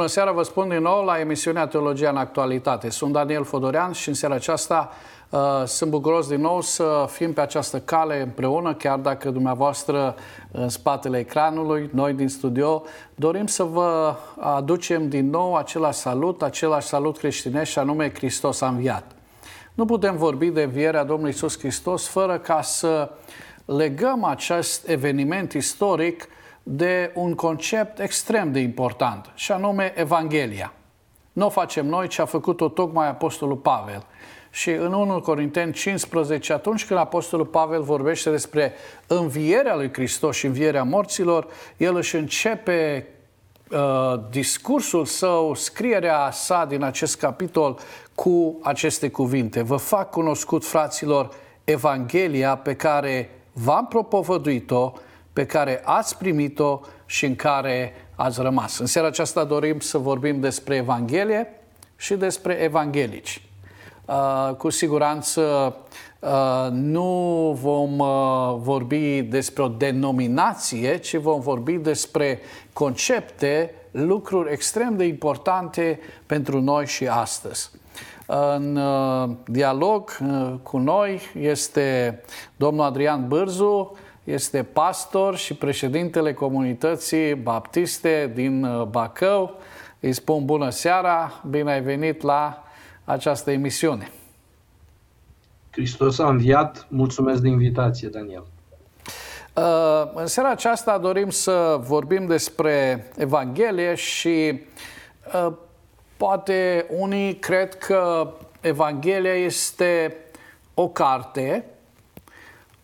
Bună seara, vă spun din nou la emisiunea Teologia în Actualitate. Sunt Daniel Fodorean și în seara aceasta uh, sunt bucuros din nou să fim pe această cale împreună, chiar dacă dumneavoastră în spatele ecranului, noi din studio, dorim să vă aducem din nou același salut, același salut creștinesc și anume Hristos a înviat. Nu putem vorbi de învierea Domnului Isus Hristos fără ca să legăm acest eveniment istoric de un concept extrem de important, și anume Evanghelia. Nu o facem noi, ci a făcut-o tocmai Apostolul Pavel. Și în 1 Corinteni 15, atunci când Apostolul Pavel vorbește despre învierea lui Hristos și învierea morților, el își începe uh, discursul său, scrierea sa din acest capitol cu aceste cuvinte. Vă fac cunoscut, fraților, Evanghelia pe care v-am propovăduit-o, pe care ați primit-o și în care ați rămas. În seara aceasta dorim să vorbim despre Evanghelie și despre evanghelici. Uh, cu siguranță uh, nu vom uh, vorbi despre o denominație, ci vom vorbi despre concepte, lucruri extrem de importante pentru noi și astăzi. În dialog cu noi este domnul Adrian Bârzu, este pastor și președintele comunității baptiste din uh, Bacău. Îi spun bună seara, bine ai venit la această emisiune. Hristos a înviat, mulțumesc de invitație, Daniel. Uh, în seara aceasta dorim să vorbim despre Evanghelie și uh, poate unii cred că Evanghelia este o carte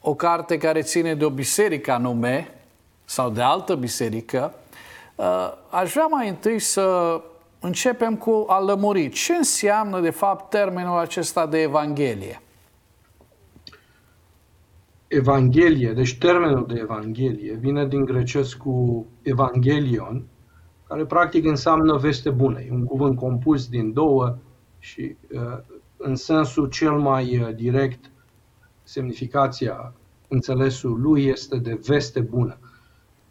o carte care ține de o biserică anume sau de altă biserică, uh, aș vrea mai întâi să începem cu a lămuri. Ce înseamnă, de fapt, termenul acesta de Evanghelie? Evanghelie, deci termenul de Evanghelie, vine din grecescu Evangelion, care practic înseamnă veste bună. E un cuvânt compus din două și uh, în sensul cel mai uh, direct semnificația, înțelesul lui este de veste bună.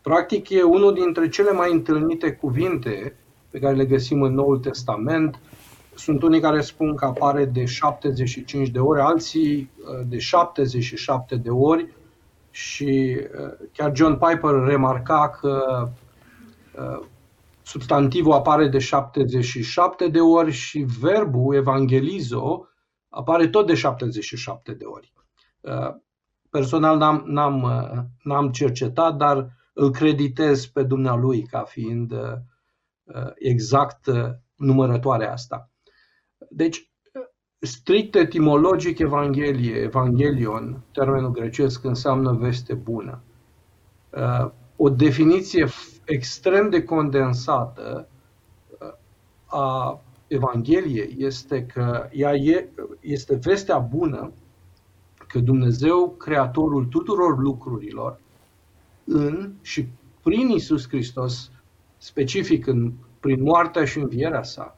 Practic e unul dintre cele mai întâlnite cuvinte pe care le găsim în Noul Testament. Sunt unii care spun că apare de 75 de ori, alții uh, de 77 de ori și uh, chiar John Piper remarca că uh, substantivul apare de 77 de ori și verbul evangelizo apare tot de 77 de ori. Uh, personal n-am, n-am, uh, n-am cercetat, dar îl creditez pe dumnealui ca fiind uh, exact numărătoarea asta. Deci, strict etimologic, Evanghelie, Evangelion, termenul grecesc, înseamnă veste bună. O definiție extrem de condensată a Evangheliei este că ea este vestea bună că Dumnezeu, Creatorul tuturor lucrurilor, în și prin Isus Hristos, specific în, prin moartea și învierea sa,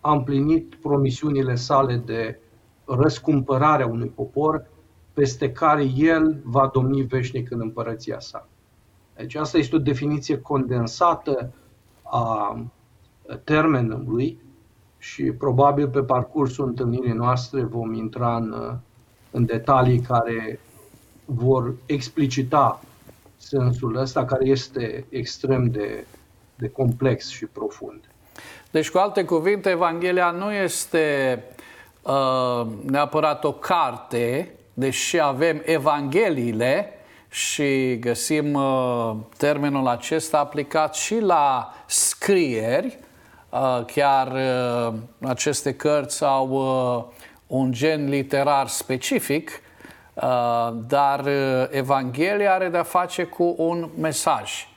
a împlinit promisiunile sale de răscumpărare a unui popor peste care el va domni veșnic în împărăția sa. Deci asta este o definiție condensată a termenului și probabil pe parcursul întâlnirii noastre vom intra în în detalii care vor explicita sensul ăsta care este extrem de, de complex și profund. Deci, cu alte cuvinte, Evanghelia nu este uh, neapărat o carte, deși avem Evangheliile și găsim uh, termenul acesta aplicat și la scrieri, uh, chiar uh, aceste cărți au uh, un gen literar specific, uh, dar uh, Evanghelia are de-a face cu un mesaj.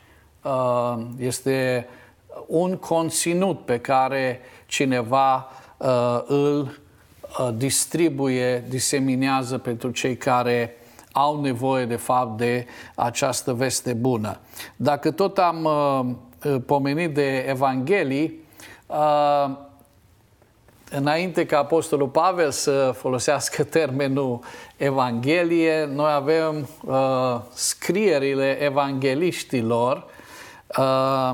Uh, este un conținut pe care cineva îl distribuie, diseminează pentru cei care au nevoie de fapt de această veste bună. Dacă tot am pomenit de Evanghelii, înainte ca Apostolul Pavel să folosească termenul Evanghelie, noi avem uh, scrierile evangeliștilor. Uh,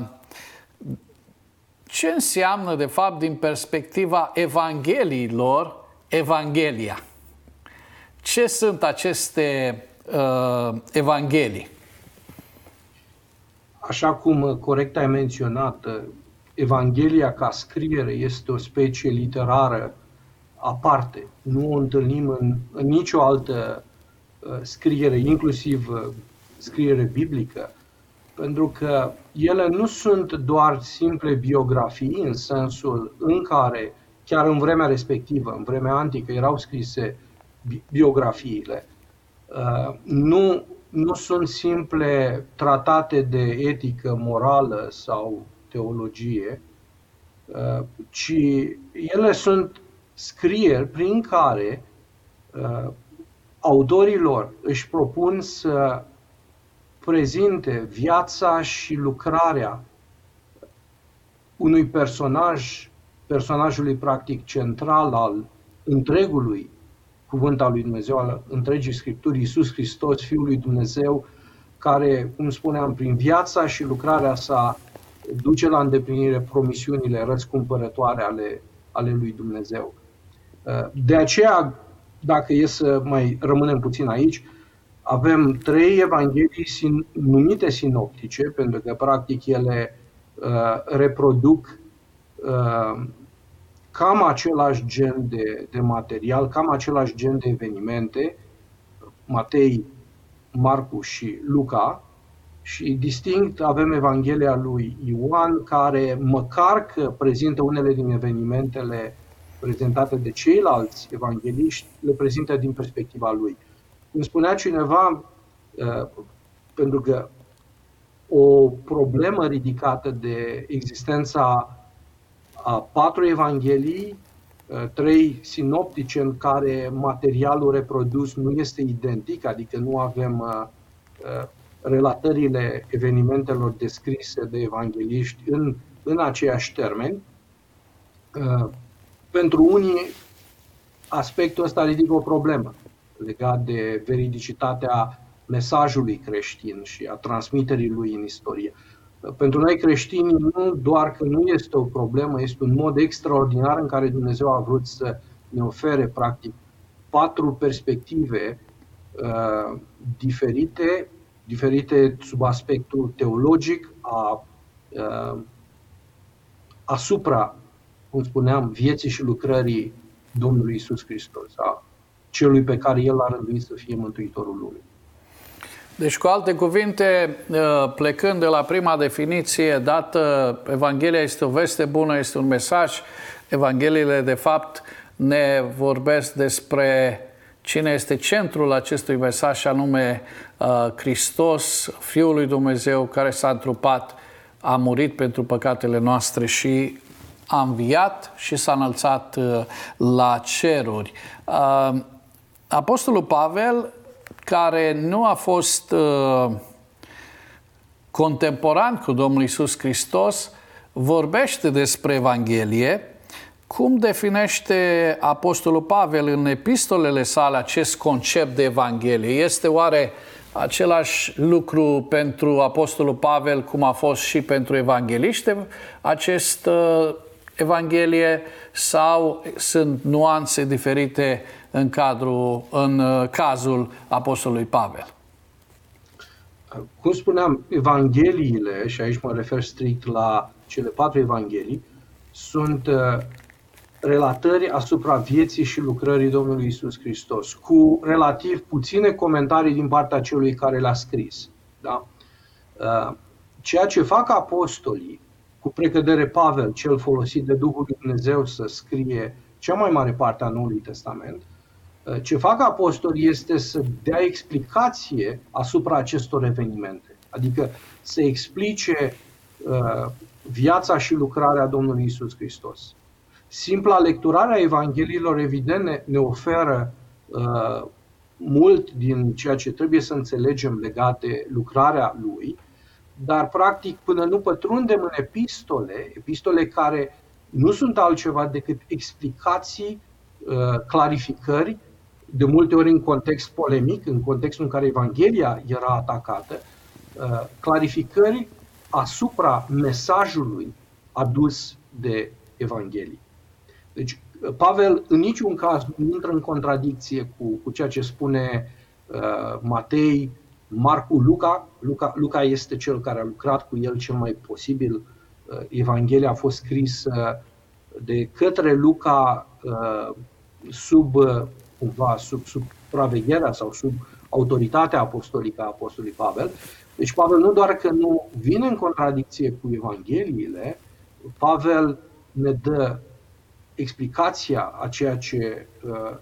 ce înseamnă, de fapt, din perspectiva Evangheliilor, Evanghelia? Ce sunt aceste uh, Evanghelii? Așa cum corect ai menționat, Evanghelia ca scriere este o specie literară aparte. Nu o întâlnim în, în nicio altă uh, scriere, inclusiv uh, scriere biblică, pentru că ele nu sunt doar simple biografii în sensul în care, chiar în vremea respectivă, în vremea antică, erau scrise biografiile. Uh, nu, nu sunt simple tratate de etică morală sau teologie, uh, ci ele sunt scrieri prin care uh, autorilor își propun să prezinte viața și lucrarea unui personaj, personajului practic central al întregului cuvânt al lui Dumnezeu, al întregii Scripturi, Iisus Hristos, Fiul lui Dumnezeu, care, cum spuneam, prin viața și lucrarea sa duce la îndeplinire promisiunile răscumpărătoare ale, ale lui Dumnezeu. De aceea, dacă e să mai rămânem puțin aici, avem trei evanghelii sin, numite sinoptice, pentru că practic ele uh, reproduc uh, cam același gen de, de material, cam același gen de evenimente, Matei, Marcu și Luca, și distinct avem Evanghelia lui Ioan, care măcar că prezintă unele din evenimentele prezentate de ceilalți evangeliști, le prezintă din perspectiva lui. Cum spunea cineva, uh, pentru că o problemă ridicată de existența a patru evanghelii, uh, trei sinoptice în care materialul reprodus nu este identic, adică nu avem uh, relatările evenimentelor descrise de evangeliști în, în aceiași termeni. Pentru unii, aspectul ăsta ridică o problemă legat de veridicitatea mesajului creștin și a transmiterii lui în istorie. Pentru noi creștini, nu doar că nu este o problemă, este un mod extraordinar în care Dumnezeu a vrut să ne ofere, practic, patru perspective uh, diferite, diferite sub aspectul teologic, a, uh, asupra, cum spuneam, vieții și lucrării Domnului Isus Hristos, a celui pe care El a rânduit să fie Mântuitorul lumii. Deci, cu alte cuvinte, uh, plecând de la prima definiție dată, Evanghelia este o veste bună, este un mesaj. Evangheliile, de fapt, ne vorbesc despre cine este centrul acestui mesaj, și anume uh, Hristos, Fiul lui Dumnezeu, care s-a întrupat, a murit pentru păcatele noastre și a înviat și s-a înălțat uh, la ceruri. Apostolul Pavel, care nu a fost uh, contemporan cu Domnul Isus Hristos, vorbește despre Evanghelie. Cum definește Apostolul Pavel în epistolele sale acest concept de Evanghelie? Este oare același lucru pentru Apostolul Pavel cum a fost și pentru evangeliște acest uh, Evanghelie sau sunt nuanțe diferite în, cadrul, în uh, cazul Apostolului Pavel? Cum spuneam, Evangheliile, și aici mă refer strict la cele patru Evanghelii, sunt uh, relatări asupra vieții și lucrării Domnului Isus Hristos, cu relativ puține comentarii din partea celui care le-a scris. Da? Uh, ceea ce fac apostolii cu precădere Pavel, cel folosit de Duhul lui Dumnezeu să scrie cea mai mare parte a Noului Testament, uh, ce fac apostolii este să dea explicație asupra acestor evenimente, adică să explice uh, viața și lucrarea Domnului Isus Hristos. Simpla lecturare a Evangheliilor, evident, ne, ne oferă uh, mult din ceea ce trebuie să înțelegem legat de lucrarea lui, dar practic până nu pătrundem în epistole, epistole care nu sunt altceva decât explicații, uh, clarificări, de multe ori în context polemic, în contextul în care Evanghelia era atacată, uh, clarificări asupra mesajului adus de Evanghelie. Deci, Pavel în niciun caz nu intră în contradicție cu, cu ceea ce spune uh, Matei, Marcu, Luca. Luca. Luca este cel care a lucrat cu el cel mai posibil. Uh, Evanghelia a fost scrisă de către Luca uh, sub, uh, cumva, sub supravegherea sau sub autoritatea apostolică a apostolului Pavel. Deci Pavel nu doar că nu vine în contradicție cu Evangheliile, Pavel ne dă explicația a ceea ce uh,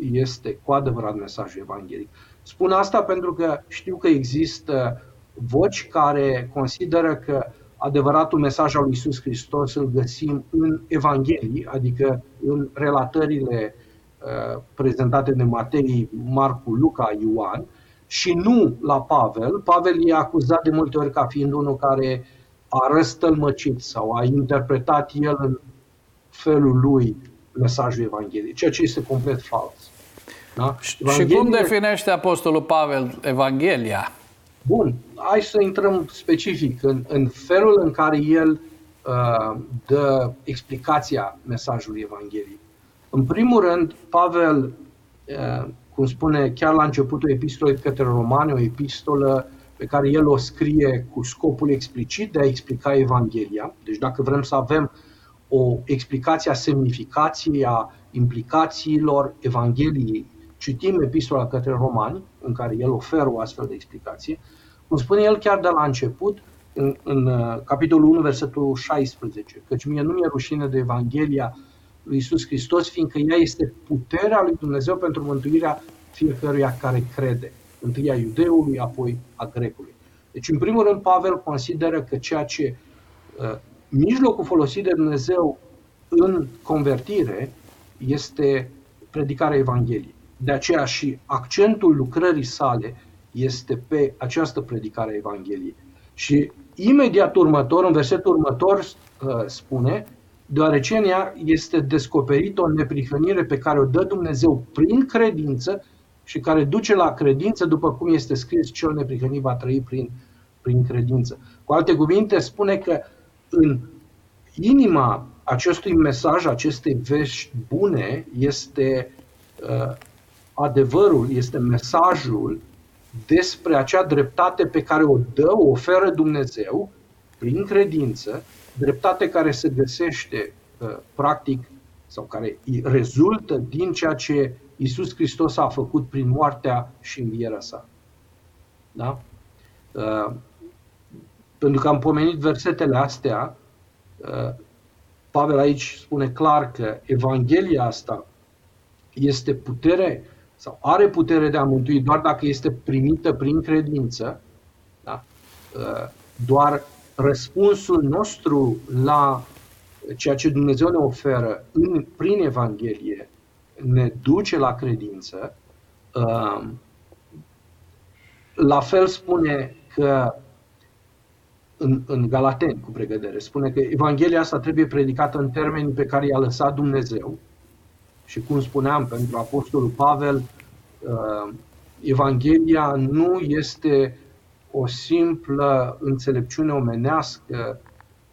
este cu adevărat mesajul evanghelic. Spun asta pentru că știu că există voci care consideră că adevăratul mesaj al lui Isus Hristos îl găsim în Evanghelii, adică în relatările uh, prezentate de Matei, Marcu, Luca, Ioan, și nu la Pavel. Pavel e acuzat de multe ori ca fiind unul care a răstălmăcit sau a interpretat el în felul lui mesajul Evangheliei, ceea ce este complet fals. Da? Evanghelia... Și cum definește Apostolul Pavel Evanghelia? Bun, hai să intrăm specific în, în felul în care el uh, dă explicația mesajului Evangheliei. În primul rând, Pavel, uh, cum spune chiar la începutul epistolei către romani, o epistolă pe care el o scrie cu scopul explicit de a explica Evanghelia. Deci dacă vrem să avem o explicație a semnificației, a implicațiilor Evangheliei, citim epistola către romani, în care el oferă o astfel de explicație, cum spune el chiar de la început, în, în uh, capitolul 1, versetul 16, căci mie nu mi-e rușine de Evanghelia lui Isus Hristos, fiindcă ea este puterea lui Dumnezeu pentru mântuirea fiecăruia care crede întâi a iudeului, apoi a grecului. Deci, în primul rând, Pavel consideră că ceea ce uh, mijlocul folosit de Dumnezeu în convertire este predicarea Evangheliei. De aceea și accentul lucrării sale este pe această predicare a Evangheliei. Și imediat următor, în versetul următor, uh, spune, deoarece în ea este descoperită o neprihănire pe care o dă Dumnezeu prin credință și care duce la credință, după cum este scris, cel neprihănit va trăi prin, prin credință. Cu alte cuvinte, spune că în inima acestui mesaj, acestei vești bune, este uh, adevărul, este mesajul despre acea dreptate pe care o dă, o oferă Dumnezeu prin credință, dreptate care se găsește uh, practic sau care rezultă din ceea ce Isus Hristos a făcut prin moartea și învierea sa. Da? Uh, pentru că am pomenit versetele astea, uh, Pavel aici spune clar că Evanghelia asta este putere sau are putere de a mântui doar dacă este primită prin credință. Da? Uh, doar răspunsul nostru la ceea ce Dumnezeu ne oferă în, prin Evanghelie ne duce la credință. Um, la fel spune că în, în Galateni, cu pregădere, spune că Evanghelia asta trebuie predicată în termenii pe care i-a lăsat Dumnezeu. Și cum spuneam, pentru Apostolul Pavel, uh, Evanghelia nu este o simplă înțelepciune omenească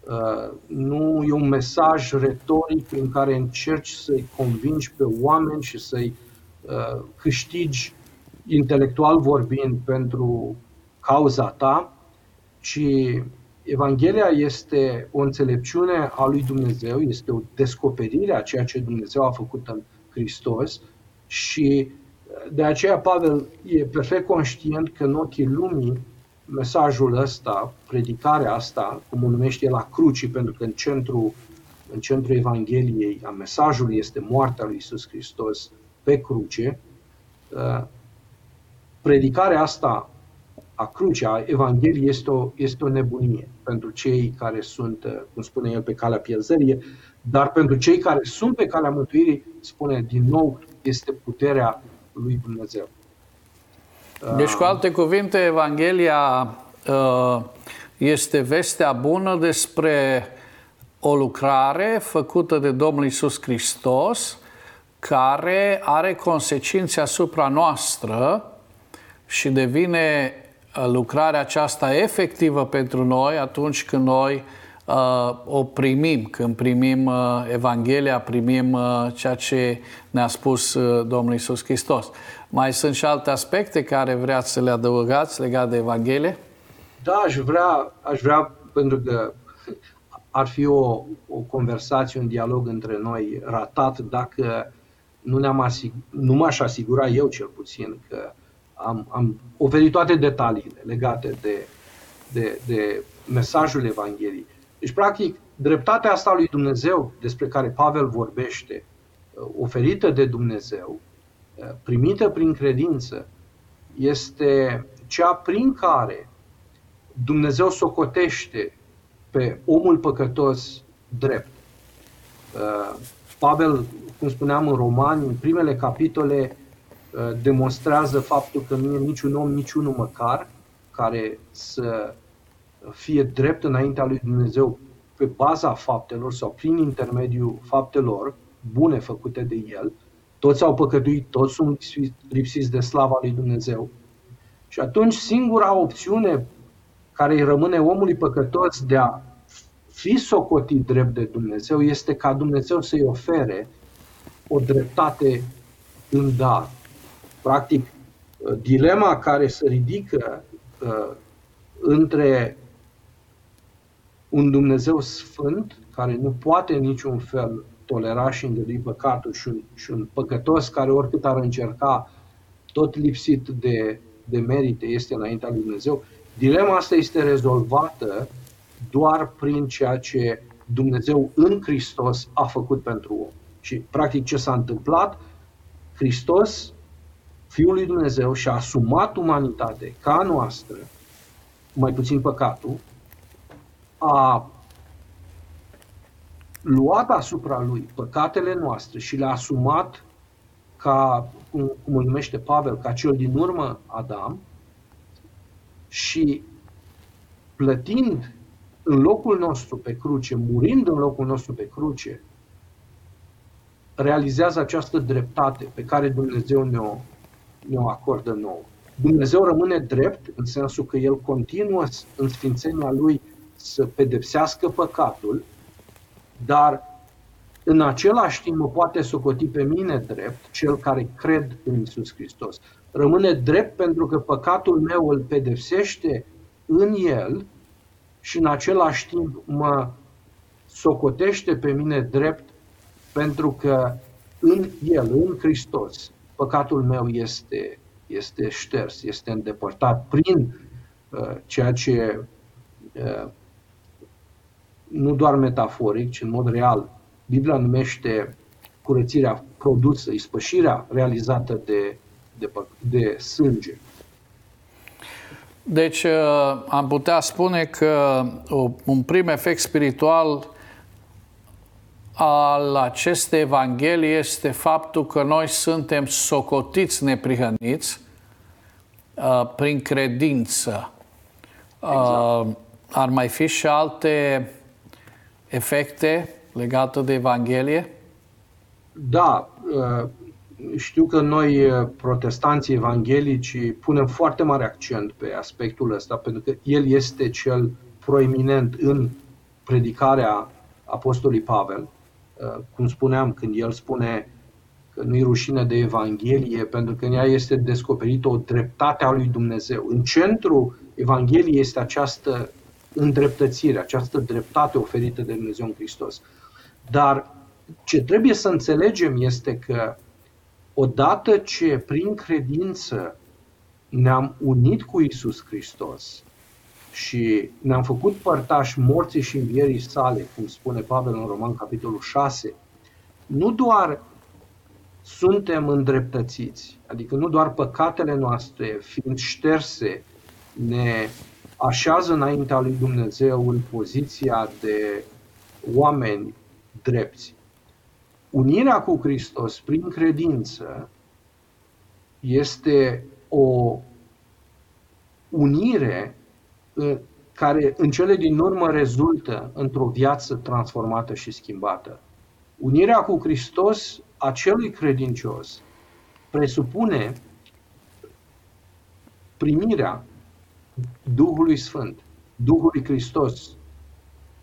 Uh, nu e un mesaj retoric în care încerci să-i convingi pe oameni și să-i uh, câștigi intelectual vorbind pentru cauza ta, ci Evanghelia este o înțelepciune a lui Dumnezeu, este o descoperire a ceea ce Dumnezeu a făcut în Hristos și de aceea Pavel e perfect conștient că în ochii lumii mesajul ăsta, predicarea asta, cum o numește la cruci, pentru că în centru, în centrul Evangheliei a mesajului este moartea lui Isus Hristos pe cruce, uh, predicarea asta a crucii, a Evangheliei, este o, este o nebunie pentru cei care sunt, uh, cum spune el, pe calea pierzării, dar pentru cei care sunt pe calea mântuirii, spune din nou, este puterea lui Dumnezeu. Deci, cu alte cuvinte, Evanghelia uh, este vestea bună despre o lucrare făcută de Domnul Isus Hristos, care are consecințe asupra noastră și devine uh, lucrarea aceasta efectivă pentru noi atunci când noi uh, o primim. Când primim uh, Evanghelia, primim uh, ceea ce ne-a spus uh, Domnul Isus Hristos. Mai sunt și alte aspecte care vreați să le adăugați legate de Evanghelie? Da, aș vrea, aș vrea pentru că ar fi o, o conversație, un dialog între noi ratat dacă nu, ne-am asig- nu m-aș asigura eu cel puțin că am, am oferit toate detaliile legate de, de, de mesajul Evangheliei. Deci, practic, dreptatea asta lui Dumnezeu despre care Pavel vorbește, oferită de Dumnezeu, primită prin credință, este cea prin care Dumnezeu socotește pe omul păcătos drept. Uh, Pavel, cum spuneam în Romani, în primele capitole, uh, demonstrează faptul că nu e niciun om, niciunul măcar, care să fie drept înaintea lui Dumnezeu pe baza faptelor sau prin intermediul faptelor bune făcute de el. Toți au păcătuit, toți sunt lipsiți de slava lui Dumnezeu. Și atunci singura opțiune care îi rămâne omului păcătos de a fi socotit drept de Dumnezeu este ca Dumnezeu să-i ofere o dreptate în dar. Practic, dilema care se ridică uh, între un Dumnezeu sfânt, care nu poate în niciun fel tolera și îngădui păcatul, și un, și un păcătos care oricât ar încerca, tot lipsit de, de merite, este înaintea lui Dumnezeu, Dilema asta este rezolvată doar prin ceea ce Dumnezeu în Hristos a făcut pentru om. Și practic ce s-a întâmplat, Hristos, Fiul lui Dumnezeu, și-a asumat umanitate ca a noastră, mai puțin păcatul, a luat asupra lui păcatele noastre și le-a asumat ca, cum, cum îl numește Pavel, ca cel din urmă Adam, și plătind în locul nostru pe cruce, murind în locul nostru pe cruce, realizează această dreptate pe care Dumnezeu ne-o, ne-o acordă nouă. Dumnezeu rămâne drept în sensul că El continuă în sfințenia Lui să pedepsească păcatul, dar în același timp mă poate socoti pe mine drept, cel care cred în Isus Hristos rămâne drept pentru că păcatul meu îl pedepsește în el și în același timp mă socotește pe mine drept pentru că în el, în Hristos, păcatul meu este, este șters, este îndepărtat prin uh, ceea ce uh, nu doar metaforic, ci în mod real, Biblia numește curățirea produsă, ispășirea realizată de de, de sânge. Deci uh, am putea spune că un prim efect spiritual al acestei Evanghelii este faptul că noi suntem socotiți neprihăniți uh, prin credință. Exact. Ar mai fi și alte efecte legate de Evanghelie? Da, știu că noi, eh, protestanții evanghelici, punem foarte mare accent pe aspectul ăsta, pentru că el este cel proeminent în predicarea Apostolului Pavel. Eh, cum spuneam, când el spune că nu-i rușine de Evanghelie, pentru că în ea este descoperită o dreptate a lui Dumnezeu. În centru Evangheliei este această îndreptățire, această dreptate oferită de Dumnezeu în Hristos. Dar ce trebuie să înțelegem este că odată ce prin credință ne-am unit cu Isus Hristos și ne-am făcut părtași morții și învierii sale, cum spune Pavel în Roman capitolul 6, nu doar suntem îndreptățiți, adică nu doar păcatele noastre, fiind șterse, ne așează înaintea lui Dumnezeu în poziția de oameni drepți, unirea cu Hristos prin credință este o unire uh, care în cele din urmă rezultă într-o viață transformată și schimbată. Unirea cu Hristos a celui credincios presupune primirea Duhului Sfânt, Duhului Hristos,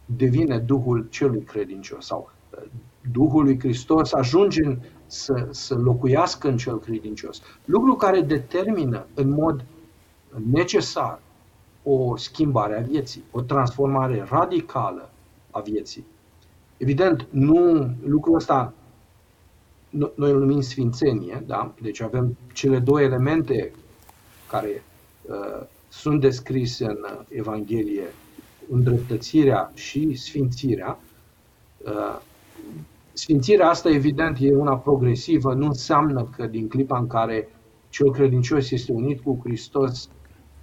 devine Duhul celui credincios sau uh, Duhul lui Hristos ajunge să, să locuiască în cel credincios. Lucru care determină în mod necesar o schimbare a vieții, o transformare radicală a vieții. Evident, nu lucrul ăsta noi îl numim sfințenie, da? deci avem cele două elemente care uh, sunt descrise în Evanghelie, îndreptățirea și sfințirea. Uh, sfințirea asta, evident, e una progresivă, nu înseamnă că din clipa în care cel credincios este unit cu Hristos,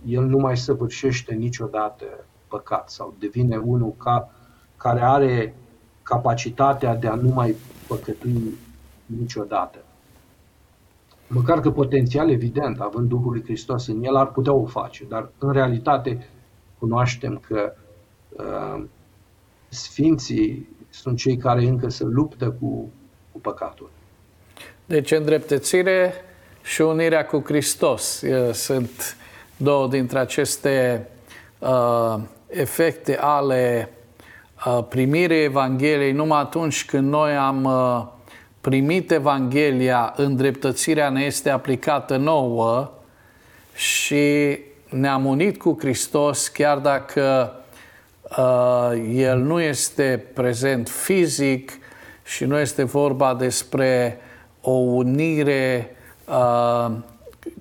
el nu mai săvârșește niciodată păcat sau devine unul ca, care are capacitatea de a nu mai păcătui niciodată. Măcar că potențial, evident, având Duhul lui Hristos în el, ar putea o face, dar în realitate cunoaștem că uh, sfinții sunt cei care încă se luptă cu, cu păcatul. Deci îndreptățire și unirea cu Hristos sunt două dintre aceste uh, efecte ale uh, primirii Evangheliei numai atunci când noi am uh, primit Evanghelia, îndreptățirea ne este aplicată nouă și ne-am unit cu Hristos chiar dacă uh, El nu este prezent fizic și nu este vorba despre o unire uh,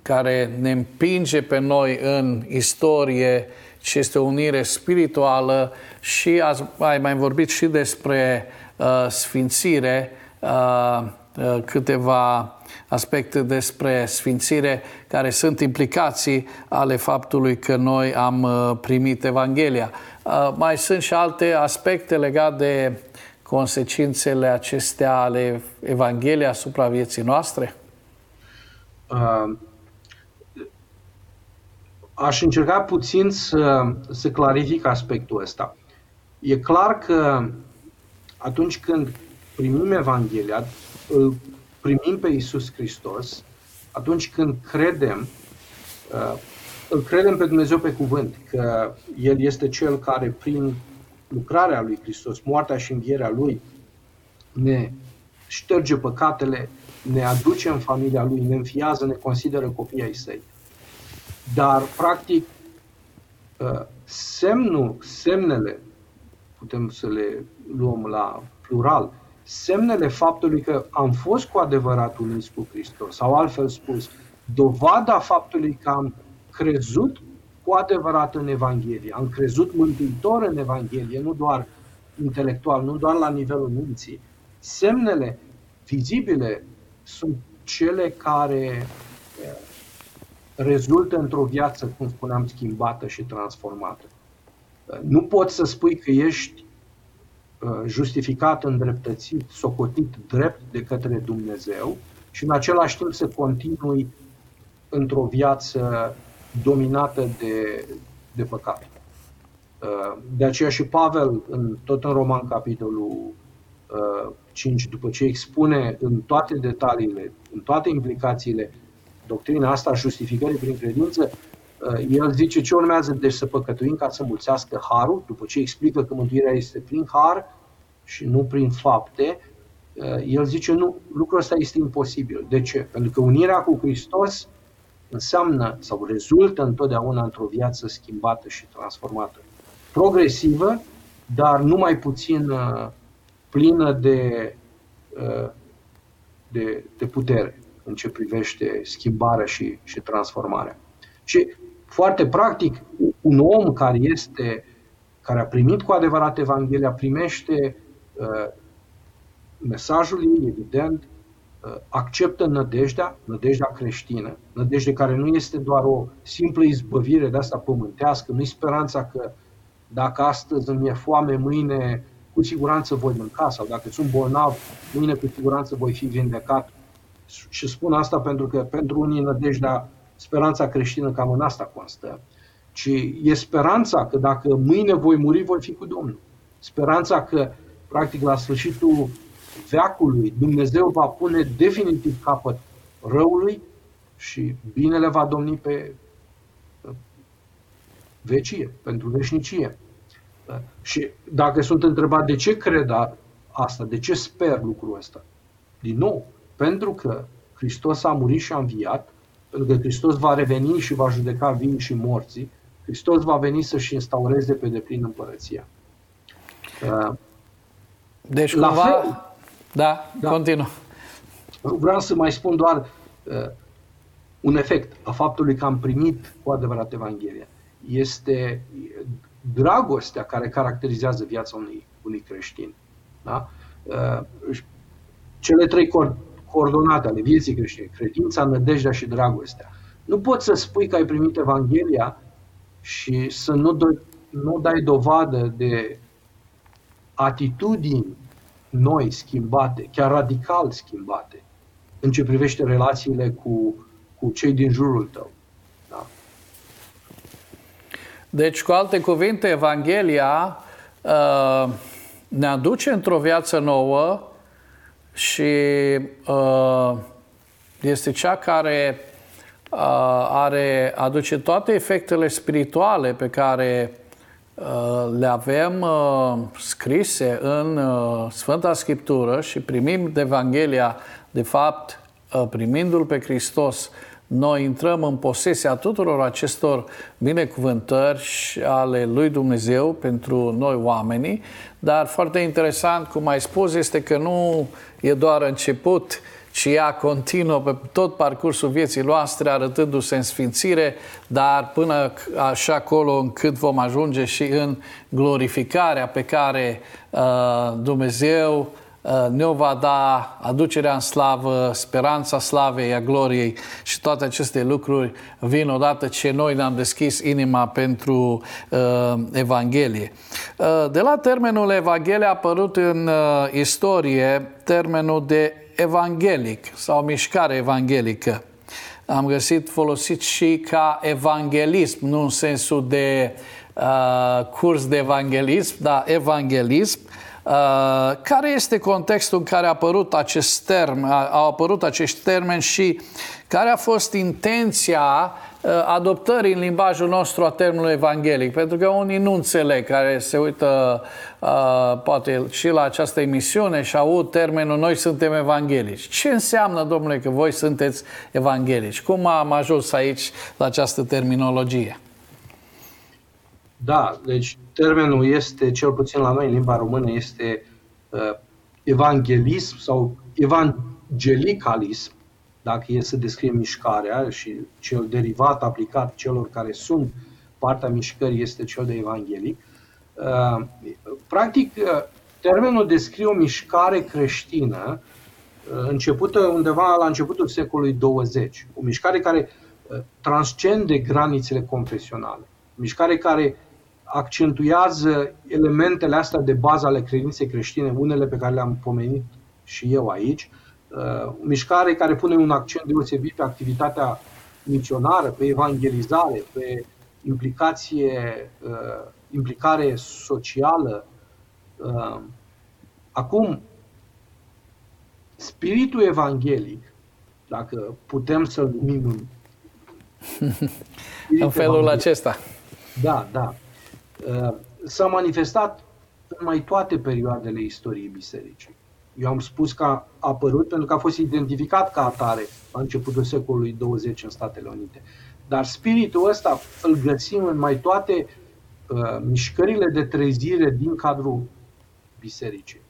care ne împinge pe noi în istorie, ci este o unire spirituală și ați, ai mai vorbit și despre uh, sfințire, uh, uh, câteva aspecte despre sfințire care sunt implicații ale faptului că noi am uh, primit Evanghelia. Uh, mai sunt și alte aspecte legate de consecințele acestea ale Evangheliei asupra vieții noastre? Uh, aș încerca puțin să, să clarific aspectul ăsta. E clar că atunci când primim Evanghelia, îl primim pe Isus Hristos, atunci când credem, uh, îl credem pe Dumnezeu pe cuvânt, că El este Cel care prin lucrarea lui Hristos, moartea și învierea Lui, ne șterge păcatele, ne aduce în familia Lui, ne înfiază, ne consideră copii ai săi. Dar, practic, uh, semnul, semnele, putem să le luăm la plural, semnele faptului că am fost cu adevărat uniți cu Hristos, sau altfel spus, dovada faptului că am crezut cu adevărat în Evanghelie, am crezut mântuitor în Evanghelie, nu doar intelectual, nu doar la nivelul minții. Semnele vizibile sunt cele care rezultă într-o viață, cum spuneam, schimbată și transformată. Nu poți să spui că ești uh, justificat, îndreptățit, socotit drept de către Dumnezeu și în același timp să continui într-o viață dominată de, de păcat. Uh, de aceea și Pavel, în, tot în Roman, capitolul 5, uh, după ce expune în toate detaliile, în toate implicațiile doctrina asta a justificării prin credință, uh, el zice ce urmează deci să păcătuim ca să mulțească harul, după ce explică că mântuirea este prin har și nu prin fapte, uh, el zice nu, lucrul ăsta este imposibil. De ce? Pentru că unirea cu Hristos înseamnă sau rezultă întotdeauna într-o viață schimbată și transformată. Progresivă, dar nu mai puțin uh, plină de, de, de putere în ce privește schimbarea și, și transformarea. Și foarte practic, un om care este care a primit cu adevărat Evanghelia, primește uh, mesajul ei, evident, uh, acceptă nădejdea, nădejdea creștină, nădejde care nu este doar o simplă izbăvire de asta pământească, nu-i speranța că dacă astăzi îmi e foame, mâine cu siguranță voi mânca sau dacă sunt bolnav, mâine cu siguranță voi fi vindecat. Și spun asta pentru că pentru unii nădejdea, speranța creștină cam în asta constă, ci e speranța că dacă mâine voi muri, voi fi cu Domnul. Speranța că, practic, la sfârșitul veacului, Dumnezeu va pune definitiv capăt răului și binele va domni pe vecie, pentru veșnicie. Și dacă sunt întrebat de ce cred asta, de ce sper lucrul ăsta, din nou, pentru că Hristos a murit și a înviat, pentru că Hristos va reveni și va judeca vii și morții, Hristos va veni să-și instaureze pe deplin împărăția. Deci, La cumva... Fel, da, da, continuă. Vreau să mai spun doar uh, un efect a faptului că am primit cu adevărat Evanghelia. Este dragostea care caracterizează viața unui, unui creștin. Da? Uh, cele trei coordonate ale vieții creștine, credința, nădejdea și dragostea. Nu poți să spui că ai primit Evanghelia și să nu, dă, nu dai dovadă de atitudini noi schimbate, chiar radical schimbate, în ce privește relațiile cu, cu cei din jurul tău. Da? Deci, cu alte cuvinte, Evanghelia uh, ne aduce într-o viață nouă și uh, este cea care uh, are, aduce toate efectele spirituale pe care uh, le avem uh, scrise în uh, Sfânta Scriptură și primim de Evanghelia, de fapt, uh, primindu-L pe Hristos, noi intrăm în posesia tuturor acestor binecuvântări ale lui Dumnezeu pentru noi oamenii, dar foarte interesant, cum ai spus, este că nu e doar început, ci ea continuă pe tot parcursul vieții noastre, arătându-se în sfințire, dar până așa acolo încât vom ajunge și în glorificarea pe care uh, Dumnezeu Uh, ne-o va da aducerea în slavă, speranța slavei, a gloriei și toate aceste lucruri vin odată ce noi ne-am deschis inima pentru uh, Evanghelie. Uh, de la termenul Evanghelie a apărut în uh, istorie termenul de evanghelic sau mișcare evanghelică. Am găsit folosit și ca evanghelism, nu în sensul de uh, curs de evanghelism, dar evanghelism, Uh, care este contextul în care a apărut acest termen, au apărut acești termeni și care a fost intenția uh, adoptării în limbajul nostru a termenului evanghelic? Pentru că unii nu înțeleg, care se uită uh, poate și la această emisiune și aud termenul noi suntem evanghelici. Ce înseamnă, domnule, că voi sunteți evanghelici? Cum am ajuns aici la această terminologie? Da, deci termenul este, cel puțin la noi în limba română, este uh, evanghelism sau evangelicalism, dacă e să descrie mișcarea și cel derivat aplicat celor care sunt partea mișcării este cel de evanghelic. Uh, practic, uh, termenul descrie o mișcare creștină uh, începută undeva la începutul secolului 20, o mișcare care uh, transcende granițele confesionale, mișcare care accentuează elementele astea de bază ale credinței creștine, unele pe care le-am pomenit și eu aici, uh, o mișcare care pune un accent deosebit pe activitatea misionară, pe evangelizare, pe implicație, uh, implicare socială. Uh, acum, spiritul evanghelic, dacă putem să-l numim în, în felul acesta. Da, da. Uh, s-a manifestat în mai toate perioadele istoriei bisericii. Eu am spus că a apărut pentru că a fost identificat ca atare la începutul secolului 20 în Statele Unite. Dar spiritul ăsta îl găsim în mai toate uh, mișcările de trezire din cadrul bisericii.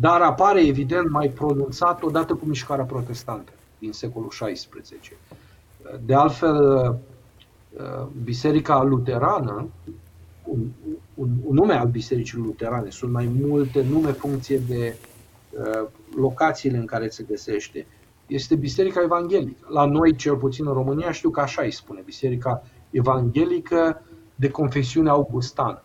Dar apare evident mai pronunțat odată cu mișcarea protestantă din secolul XVI. De altfel, uh, Biserica Luterană un, un, un nume al Bisericii Luterane, sunt mai multe nume funcție de uh, locațiile în care se găsește. Este Biserica Evanghelică. La noi, cel puțin în România, știu că așa îi spune, Biserica Evanghelică de confesiune augustană.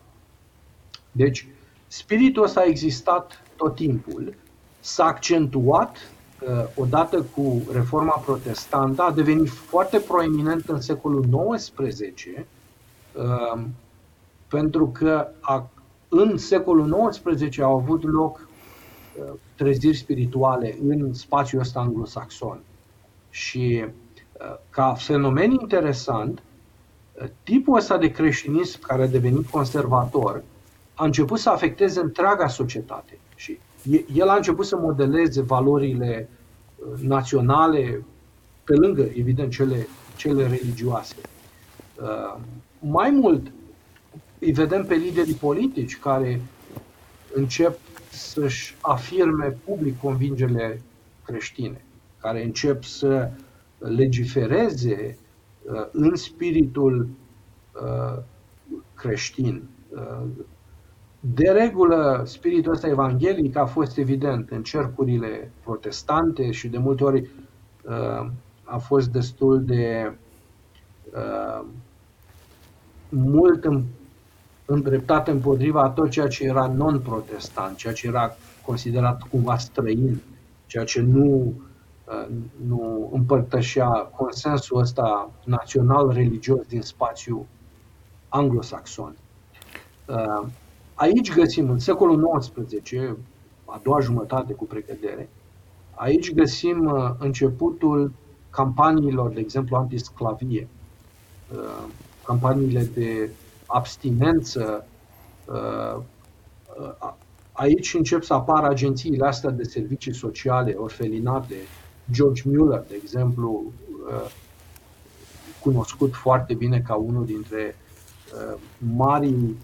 Deci, spiritul ăsta a existat tot timpul, s-a accentuat uh, odată cu reforma protestantă, a devenit foarte proeminent în secolul XIX, uh, pentru că a, în secolul XIX au avut loc uh, treziri spirituale în spațiul ăsta anglosaxon. Și uh, ca fenomen interesant, uh, tipul ăsta de creștinism care a devenit conservator a început să afecteze întreaga societate și el a început să modeleze valorile uh, naționale pe lângă, evident, cele, cele religioase. Uh, mai mult, îi vedem pe liderii politici care încep să-și afirme public convingerile creștine, care încep să legifereze uh, în spiritul uh, creștin. Uh, de regulă, spiritul ăsta evanghelic a fost evident în cercurile protestante și de multe ori a fost destul de mult îndreptat împotriva tot ceea ce era non-protestant, ceea ce era considerat cumva străin, ceea ce nu, uh, nu împărtășea consensul ăsta național-religios din spațiu anglosaxon. Uh, aici găsim, în secolul XIX, a doua jumătate cu precădere, aici găsim uh, începutul campaniilor, de exemplu, antisclavie, campaniile de abstinență. Uh, uh, aici încep să apară agențiile astea de servicii sociale, orfelinate. George Mueller, de exemplu, uh, cunoscut foarte bine ca unul dintre marii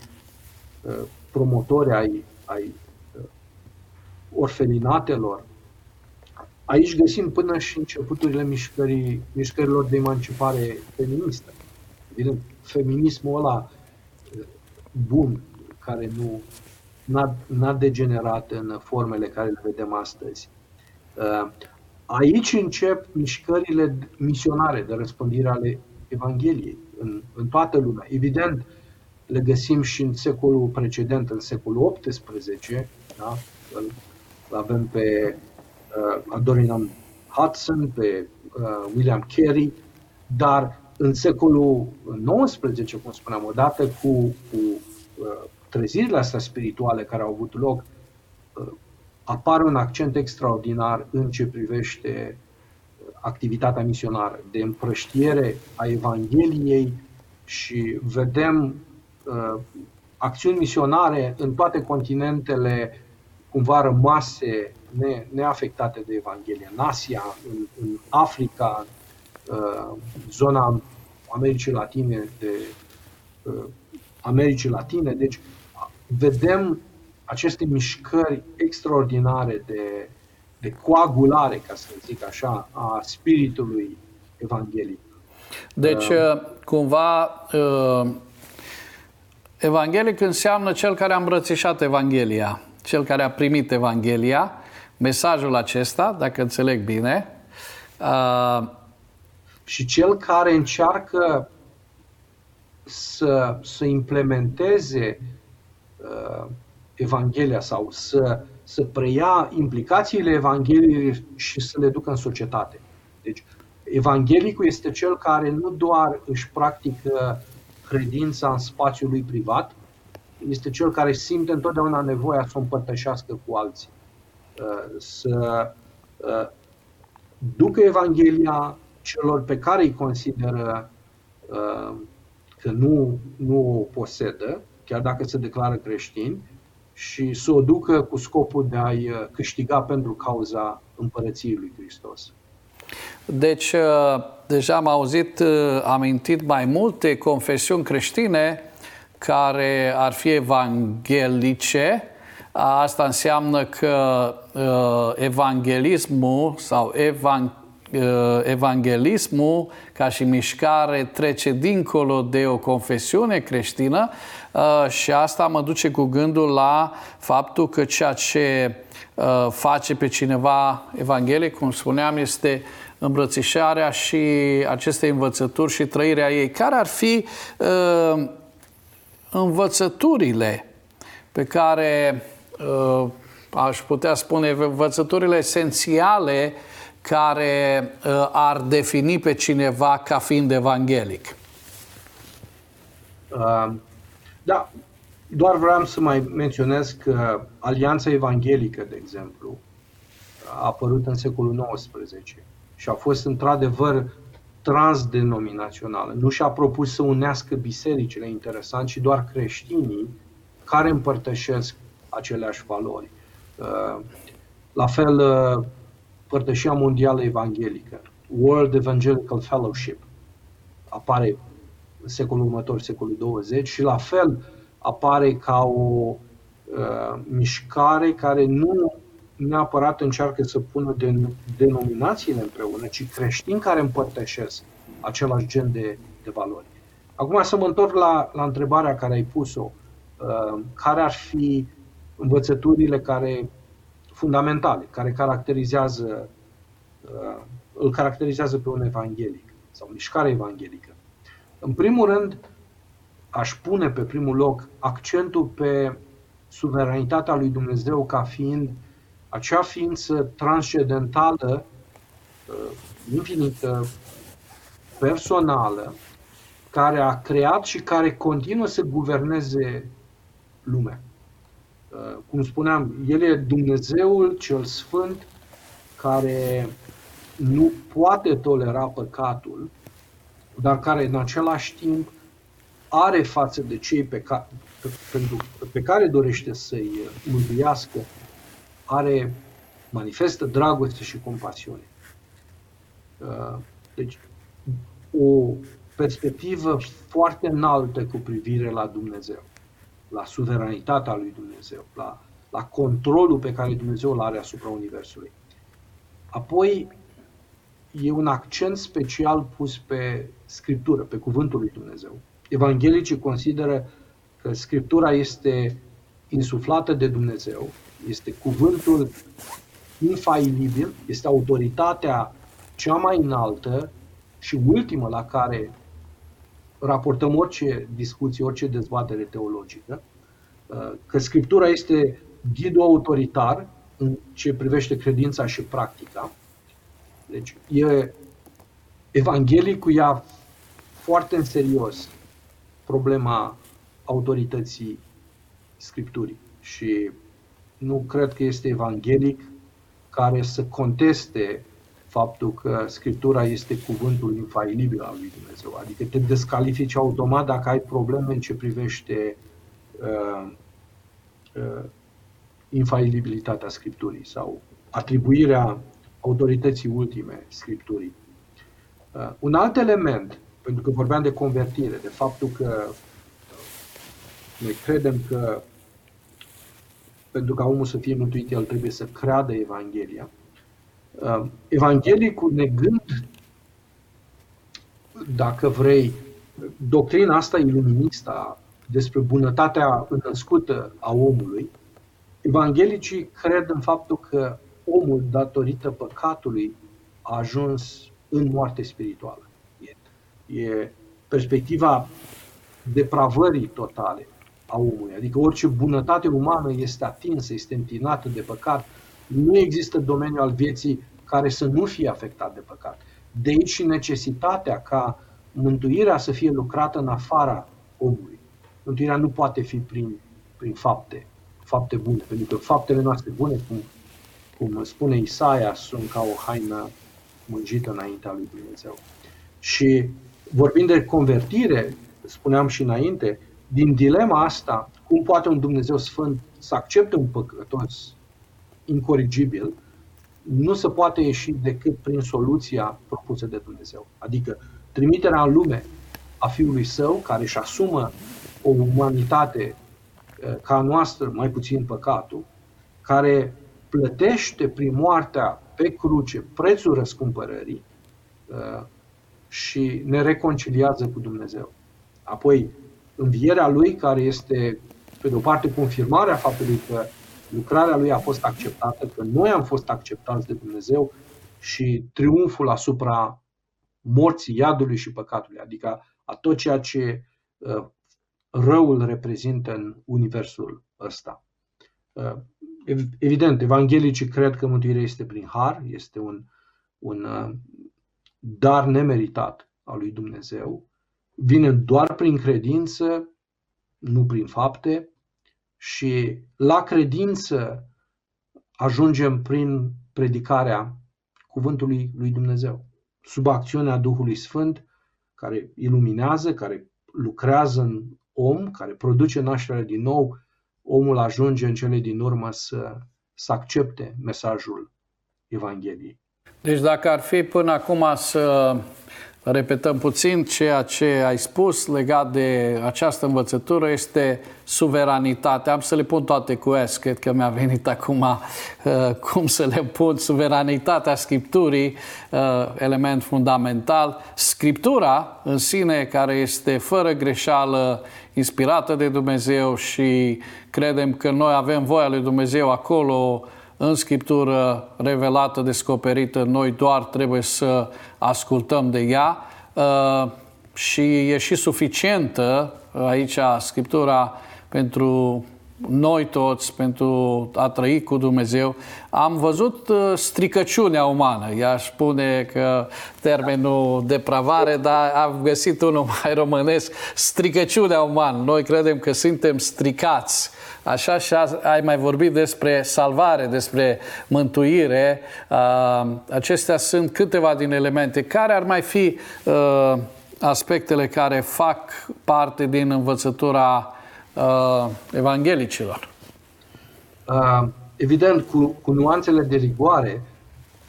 promotori ai, ai orfelinatelor. Aici găsim până și începuturile mișcării, mișcărilor de emancipare feministă. Evident, feminismul ăla bun, care nu n-a, n-a degenerat în formele care le vedem astăzi. Uh, aici încep mișcările misionare de răspândire ale Evangheliei în, în toată lumea. Evident, le găsim și în secolul precedent, în secolul XVIII, da? îl avem pe uh, Adoniram Hudson, pe uh, William Carey, dar în secolul XIX, cum spuneam, odată cu, cu uh, trezirile astea spirituale care au avut loc, uh, apare un accent extraordinar în ce privește uh, activitatea misionară, de împrăștiere a Evangheliei și vedem uh, acțiuni misionare în toate continentele cumva rămase ne, neafectate de Evanghelie. În Asia, în, în Africa, Uh, zona Americii Latine de uh, Americii Latine. Deci vedem aceste mișcări extraordinare de, de coagulare, ca să zic așa, a spiritului evanghelic. Deci, uh, cumva, evanghelic înseamnă cel care a îmbrățișat Evanghelia, cel care a primit Evanghelia, mesajul acesta, dacă înțeleg bine, și cel care încearcă să, să implementeze uh, Evanghelia sau să, să preia implicațiile Evangheliei și să le ducă în societate. Deci, Evanghelicul este cel care nu doar își practică credința în spațiul lui privat, este cel care simte întotdeauna nevoia să o împărtășească cu alții. Uh, să uh, ducă Evanghelia celor pe care îi consideră uh, că nu, nu o posedă, chiar dacă se declară creștini, și să o ducă cu scopul de a-i uh, câștiga pentru cauza împărăției lui Hristos. Deci, uh, deja am auzit, uh, amintit mai multe confesiuni creștine care ar fi evanghelice. Asta înseamnă că evanghelismul sau evang Uh, evanghelismul ca și mișcare trece dincolo de o confesiune creștină uh, și asta mă duce cu gândul la faptul că ceea ce uh, face pe cineva evanghelic, cum spuneam, este îmbrățișarea și aceste învățături și trăirea ei. Care ar fi învățăturile pe care aș putea spune învățăturile esențiale uh, care uh, ar defini pe cineva ca fiind evanghelic? Uh, da, doar vreau să mai menționez că Alianța Evanghelică, de exemplu, a apărut în secolul XIX și a fost într-adevăr transdenominațională. Nu și-a propus să unească bisericile, interesant, ci doar creștinii care împărtășesc aceleași valori. Uh, la fel, uh, Părtășia Mondială Evanghelică, World Evangelical Fellowship, apare în secolul următor, secolul 20, și la fel apare ca o uh, mișcare care nu neapărat încearcă să pună den, denominațiile împreună, ci creștini care împărtășesc același gen de, de valori. Acum să mă întorc la, la întrebarea care ai pus-o. Uh, care ar fi învățăturile care fundamentale, care caracterizează, uh, îl caracterizează pe un evanghelic sau mișcare evanghelică. În primul rând, aș pune pe primul loc accentul pe suveranitatea lui Dumnezeu ca fiind acea ființă transcendentală, uh, infinită, personală, care a creat și care continuă să guverneze lumea. Uh, cum spuneam, El e Dumnezeul cel Sfânt care nu poate tolera păcatul, dar care în același timp are față de cei pe care, pe, pentru, pe care dorește să-i mântuiască, are, manifestă dragoste și compasiune. Uh, deci, o perspectivă foarte înaltă cu privire la Dumnezeu la suveranitatea lui Dumnezeu, la, la controlul pe care Dumnezeu îl are asupra Universului. Apoi, e un accent special pus pe Scriptură, pe Cuvântul lui Dumnezeu. Evanghelicii consideră că Scriptura este insuflată de Dumnezeu, este cuvântul infailibil, este autoritatea cea mai înaltă și ultimă la care raportăm orice discuție, orice dezbatere teologică, uh, că Scriptura este ghidul autoritar în ce privește credința și practica. Deci, e, evanghelicul ia foarte în serios problema autorității Scripturii și nu cred că este evanghelic care să conteste faptul că Scriptura este cuvântul infailibil al lui Dumnezeu. Adică te descalifici automat dacă ai probleme în ce privește uh, uh, infailibilitatea Scripturii sau atribuirea autorității ultime Scripturii. Uh, un alt element, pentru că vorbeam de convertire, de faptul că noi credem că pentru ca omul să fie mântuit, el trebuie să creadă Evanghelia. Uh, evanghelicul negând, dacă vrei, doctrina asta iluministă despre bunătatea născută a omului, evanghelicii cred în faptul că omul, datorită păcatului, a ajuns în moarte spirituală. E, e perspectiva depravării totale a omului. Adică orice bunătate umană este atinsă, este întinată de păcat, nu există domeniu al vieții care să nu fie afectat de păcat. De aici și necesitatea ca mântuirea să fie lucrată în afara omului. Mântuirea nu poate fi prin, prin fapte, fapte bune, pentru că faptele noastre bune, cum, cum spune Isaia, sunt ca o haină mânjită înaintea lui Dumnezeu. Și vorbind de convertire, spuneam și înainte, din dilema asta, cum poate un Dumnezeu Sfânt să accepte un păcătos incorrigibil, nu se poate ieși decât prin soluția propusă de Dumnezeu. Adică trimiterea în lume a Fiului Său, care își asumă o umanitate eh, ca a noastră, mai puțin păcatul, care plătește prin moartea pe cruce prețul răscumpărării eh, și ne reconciliază cu Dumnezeu. Apoi, învierea Lui, care este, pe de o parte, confirmarea faptului că lucrarea lui a fost acceptată, că noi am fost acceptați de Dumnezeu și triumful asupra morții, iadului și păcatului, adică a tot ceea ce uh, răul reprezintă în universul ăsta. Uh, evident, evanghelicii cred că mântuirea este prin har, este un, un uh, dar nemeritat al lui Dumnezeu, vine doar prin credință, nu prin fapte, și la credință ajungem prin predicarea cuvântului lui Dumnezeu, sub acțiunea Duhului Sfânt, care iluminează, care lucrează în om, care produce nașterea din nou omul ajunge în cele din urmă să, să accepte mesajul Evangheliei. Deci dacă ar fi până acum să repetăm puțin ceea ce ai spus legat de această învățătură este suveranitatea. Am să le pun toate cu S, cred că mi-a venit acum uh, cum să le pun. Suveranitatea Scripturii, uh, element fundamental. Scriptura în sine, care este fără greșeală, inspirată de Dumnezeu și credem că noi avem voia lui Dumnezeu acolo în Scriptură revelată, descoperită, noi doar trebuie să ascultăm de ea uh, și e și suficientă aici Scriptura pentru noi toți, pentru a trăi cu Dumnezeu, am văzut uh, stricăciunea umană. I-aș spune că termenul depravare, dar am găsit unul mai românesc, stricăciunea umană. Noi credem că suntem stricați. Așa și ai mai vorbit despre salvare, despre mântuire. Uh, acestea sunt câteva din elemente. Care ar mai fi uh, aspectele care fac parte din învățătura uh, evanghelicilor? Uh, evident, cu, cu nuanțele de rigoare,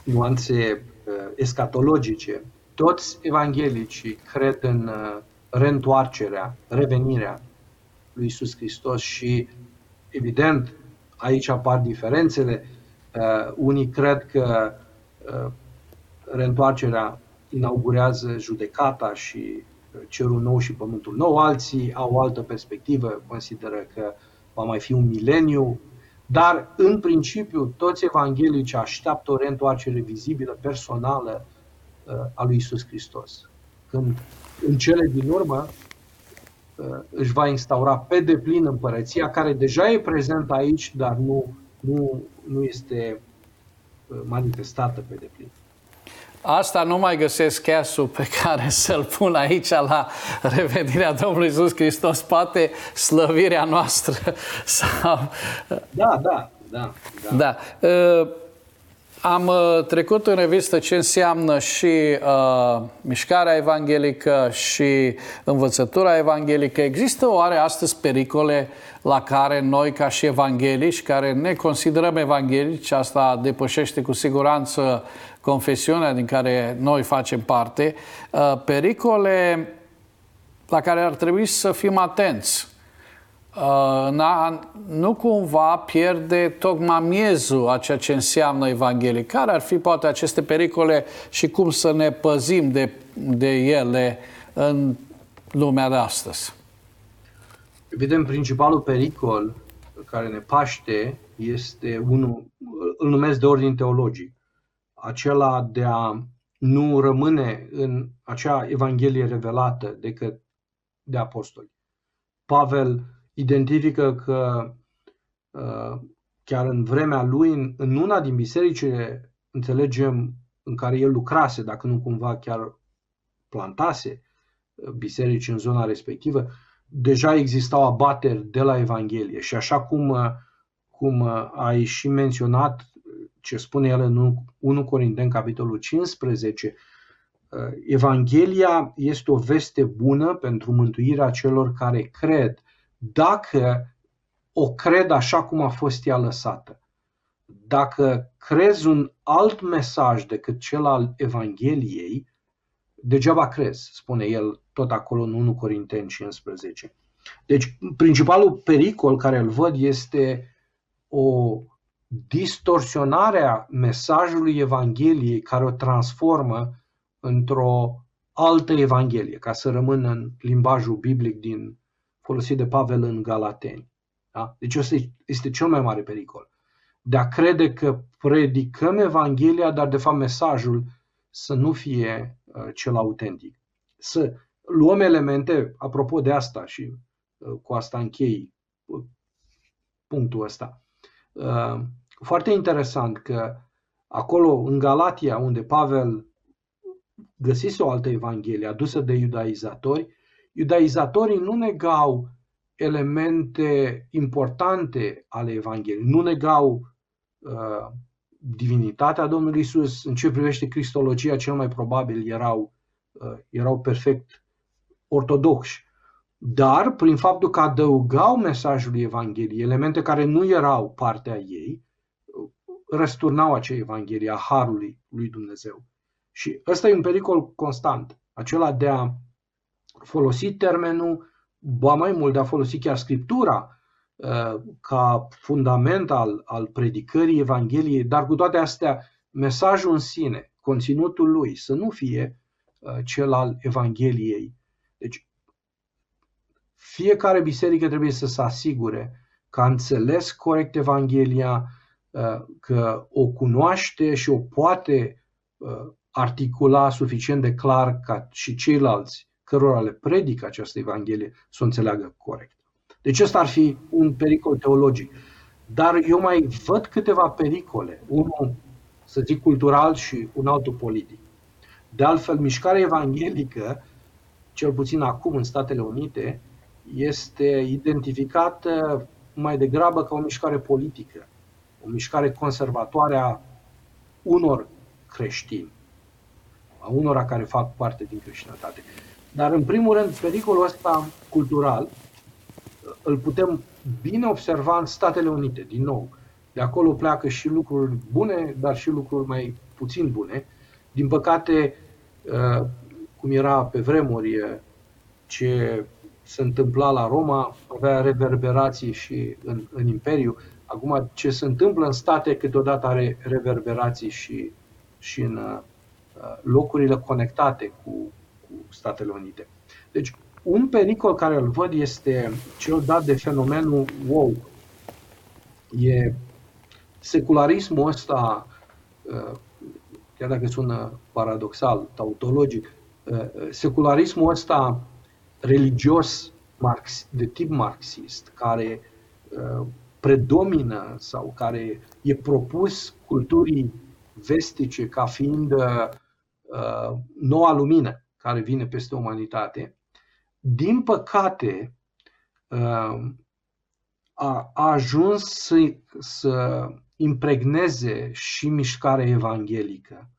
nuanțe uh, escatologice, toți evanghelicii cred în uh, reîntoarcerea, revenirea lui Isus Hristos și, evident, aici apar diferențele. Uh, unii cred că uh, reîntoarcerea inaugurează judecata și cerul nou și pământul nou, alții au o altă perspectivă, consideră că va mai fi un mileniu, dar în principiu toți evanghelici așteaptă o reîntoarcere vizibilă, personală uh, a lui Isus Hristos. Când în cele din urmă uh, își va instaura pe deplin împărăția, care deja e prezentă aici, dar nu, nu, nu este uh, manifestată pe deplin. Asta nu mai găsesc chesul pe care să-l pun aici la revenirea Domnului Iisus Hristos, poate slăvirea noastră. Sau... Da, da, da. Da. da. Uh, am uh, trecut în revistă ce înseamnă și uh, mișcarea evanghelică și învățătura evanghelică. Există oare astăzi pericole la care noi, ca și evanghelici, care ne considerăm evanghelici, asta depășește cu siguranță confesiunea din care noi facem parte, uh, pericole la care ar trebui să fim atenți. Uh, nu cumva pierde tocmai miezul a ceea ce înseamnă Evanghelie. Care ar fi poate aceste pericole și cum să ne păzim de, de ele în lumea de astăzi? Evident, principalul pericol care ne paște este unul, îl numesc de ordin teologic acela de a nu rămâne în acea Evanghelie revelată decât de apostoli. Pavel identifică că uh, chiar în vremea lui, în una din bisericile, înțelegem, în care el lucrase, dacă nu cumva chiar plantase uh, biserici în zona respectivă, deja existau abateri de la Evanghelie. Și așa cum, uh, cum ai și menționat, ce spune el în 1 Corinteni, capitolul 15, uh, Evanghelia este o veste bună pentru mântuirea celor care cred, dacă o cred așa cum a fost ea lăsată. Dacă crezi un alt mesaj decât cel al Evangheliei, degeaba crezi, spune el tot acolo în 1 Corinteni 15. Deci, principalul pericol care îl văd este o distorsionarea mesajului Evangheliei care o transformă într-o altă Evanghelie, ca să rămână în limbajul biblic din folosit de Pavel în Galateni. Da? Deci ăsta este cel mai mare pericol. De a crede că predicăm Evanghelia, dar de fapt mesajul să nu fie uh, cel autentic. Să luăm elemente, apropo de asta și uh, cu asta închei uh, punctul ăsta. Uh, foarte interesant că acolo, în Galatia, unde Pavel găsise o altă evanghelie adusă de iudaizatori, iudaizatorii nu negau elemente importante ale Evangheliei, nu negau uh, divinitatea Domnului Isus. În ce privește cristologia, cel mai probabil erau, uh, erau perfect ortodoxi. dar prin faptul că adăugau mesajului Evangheliei elemente care nu erau partea ei, răsturnau acea Evanghelie a Harului lui Dumnezeu. Și ăsta e un pericol constant, acela de a folosi termenul, ba mai mult, de a folosi chiar Scriptura uh, ca fundament al, al predicării Evangheliei, dar cu toate astea, mesajul în sine, conținutul lui, să nu fie uh, cel al Evangheliei. Deci, fiecare biserică trebuie să se asigure că a înțeles corect Evanghelia, uh, că o cunoaște și o poate articula suficient de clar ca și ceilalți cărora le predică această Evanghelie să o înțeleagă corect. Deci ăsta ar fi un pericol teologic. Dar eu mai văd câteva pericole. Unul, să zic, cultural și un altul politic. De altfel, mișcarea evanghelică, cel puțin acum în Statele Unite, este identificată mai degrabă ca o mișcare politică, o mișcare conservatoare a unor creștini, a unora care fac parte din creștinătate. Dar, în primul rând, pericolul ăsta cultural îl putem bine observa în Statele Unite, din nou. De acolo pleacă și lucruri bune, dar și lucruri mai puțin bune. Din păcate, uh, cum era pe vremuri, ce se întâmpla la Roma avea reverberații și în, în Imperiu. Acum, ce se întâmplă în state câteodată are reverberații și, și în uh, locurile conectate cu, cu Statele Unite. Deci, un pericol care îl văd este cel dat de fenomenul wow. E secularismul ăsta, uh, chiar dacă sună paradoxal, tautologic, uh, secularismul ăsta religios de tip marxist, care uh, predomină sau care e propus culturii vestice ca fiind noua lumină, care vine peste umanitate, din păcate uh, a, a ajuns să, să impregneze și mișcarea evanghelică,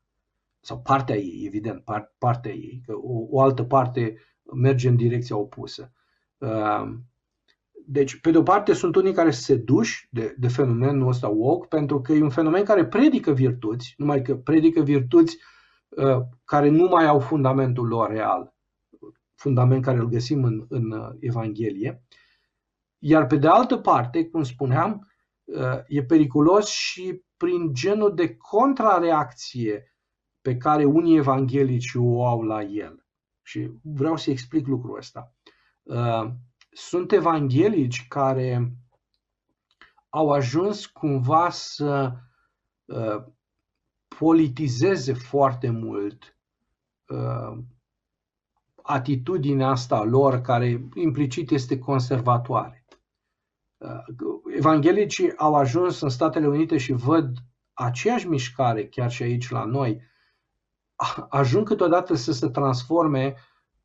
sau partea ei, evident, partea ei, că o, o altă parte merge în direcția opusă. Uh, deci, pe de o parte, sunt unii care se duși de, de fenomenul ăsta woke, pentru că e un fenomen care predică virtuți, numai că predică virtuți uh, care nu mai au fundamentul lor real, fundament care îl găsim în, în uh, Evanghelie. Iar pe de altă parte, cum spuneam, uh, e periculos și prin genul de contrareacție pe care unii evanghelici o au la el. Și vreau să explic lucrul ăsta. Uh, sunt evanghelici care au ajuns cumva să politizeze foarte mult atitudinea asta lor, care implicit este conservatoare. Uh, evanghelicii au ajuns în Statele Unite și văd aceeași mișcare, chiar și aici la noi, ajung câteodată să se transforme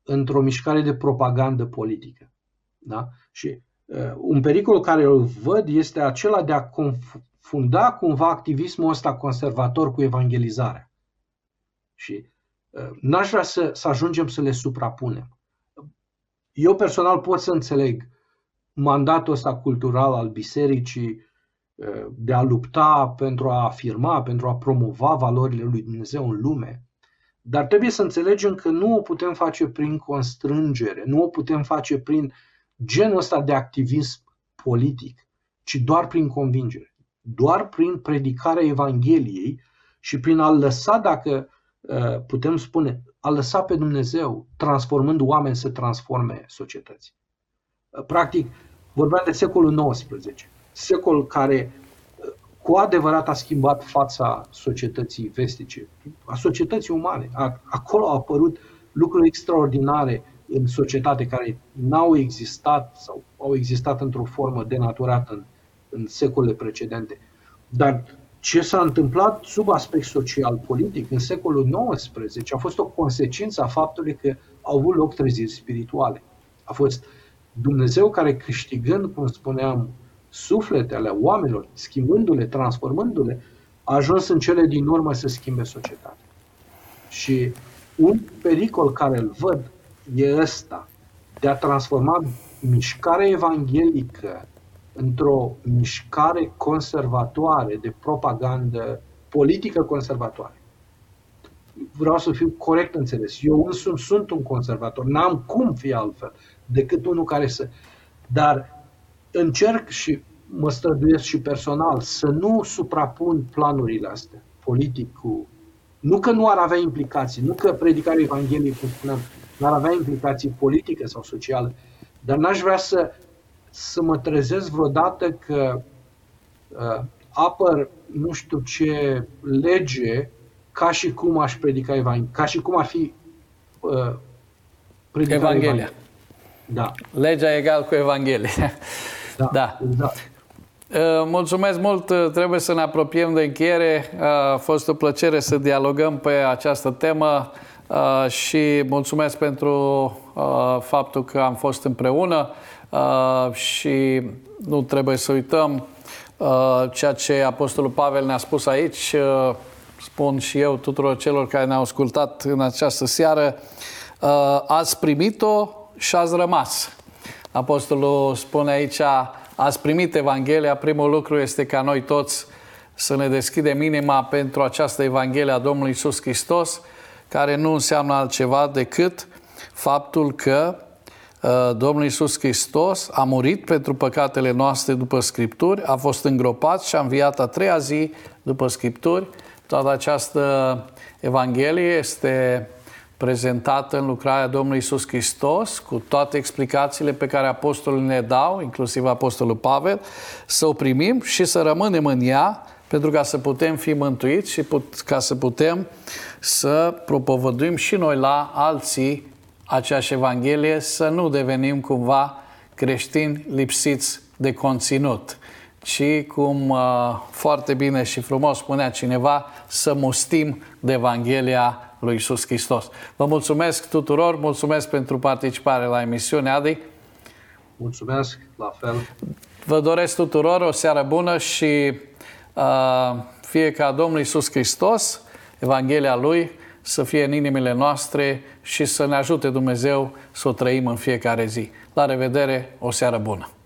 într-o mișcare de propagandă politică. Da? Și uh, un pericol care îl văd este acela de a confunda cumva activismul ăsta conservator cu evangelizarea. Și N-aș vrea să, să ajungem să le suprapunem. Eu personal pot să înțeleg mandatul ăsta cultural al bisericii de a lupta pentru a afirma, pentru a promova valorile lui Dumnezeu în lume, dar trebuie să înțelegem că nu o putem face prin constrângere, nu o putem face prin genul ăsta de activism politic, ci doar prin convingere, doar prin predicarea Evangheliei și prin a lăsa, dacă Uh, putem spune, a lăsat pe Dumnezeu transformând oameni să transforme societăți. Uh, practic, vorbeam de secolul XIX, secol care uh, cu adevărat a schimbat fața societății vestice, a societății umane. Acolo au apărut lucruri extraordinare în societate care n-au existat sau au existat într-o formă denaturată în, în secolele precedente. Dar ce s-a întâmplat sub aspect social-politic în secolul XIX a fost o consecință a faptului că au avut loc treziri spirituale. A fost Dumnezeu care câștigând, cum spuneam, sufletele oamenilor, schimbându-le, transformându-le, a ajuns în cele din urmă să schimbe societatea. Și un pericol care îl văd e ăsta. de a transforma mișcarea evanghelică într-o mișcare conservatoare de propagandă politică conservatoare. Vreau să fiu corect înțeles. Eu însumi sunt un conservator. N-am cum fi altfel decât unul care să... Dar încerc și mă străduiesc și personal să nu suprapun planurile astea, politic cu... Nu că nu ar avea implicații, nu că predicarea Evangheliei, cum spuneam, n-ar avea implicații politice sau sociale, dar n-aș vrea să, să mă trezesc vreodată că uh, apăr nu știu ce lege ca și cum aș predica Evanghelia, ca și cum ar fi uh, Evanghelia. Evanghelia. Da. Legea egal cu Evanghelia. Da, da. exact. Uh, mulțumesc mult, uh, trebuie să ne apropiem de încheiere. Uh, a fost o plăcere să dialogăm pe această temă și mulțumesc pentru faptul că am fost împreună și nu trebuie să uităm ceea ce Apostolul Pavel ne-a spus aici. Spun și eu tuturor celor care ne-au ascultat în această seară, ați primit-o și ați rămas. Apostolul spune aici, ați primit Evanghelia, primul lucru este ca noi toți să ne deschidem inima pentru această Evanghelie a Domnului Isus Hristos, care nu înseamnă altceva decât faptul că uh, Domnul Isus Hristos a murit pentru păcatele noastre după Scripturi, a fost îngropat și a înviat a treia zi după Scripturi. Toată această Evanghelie este prezentată în lucrarea Domnului Isus Hristos, cu toate explicațiile pe care apostolii ne dau, inclusiv apostolul Pavel, să o primim și să rămânem în ea, pentru ca să putem fi mântuiți și put, ca să putem să propovăduim și noi la alții aceeași Evanghelie, să nu devenim cumva creștini lipsiți de conținut, ci, cum uh, foarte bine și frumos spunea cineva, să mustim de Evanghelia lui Isus Hristos. Vă mulțumesc tuturor, mulțumesc pentru participare la emisiune, Adi. Mulțumesc, la fel. Vă doresc tuturor o seară bună și uh, fie ca Domnul Isus Hristos, Evanghelia Lui, să fie în inimile noastre și să ne ajute Dumnezeu să o trăim în fiecare zi. La revedere, o seară bună!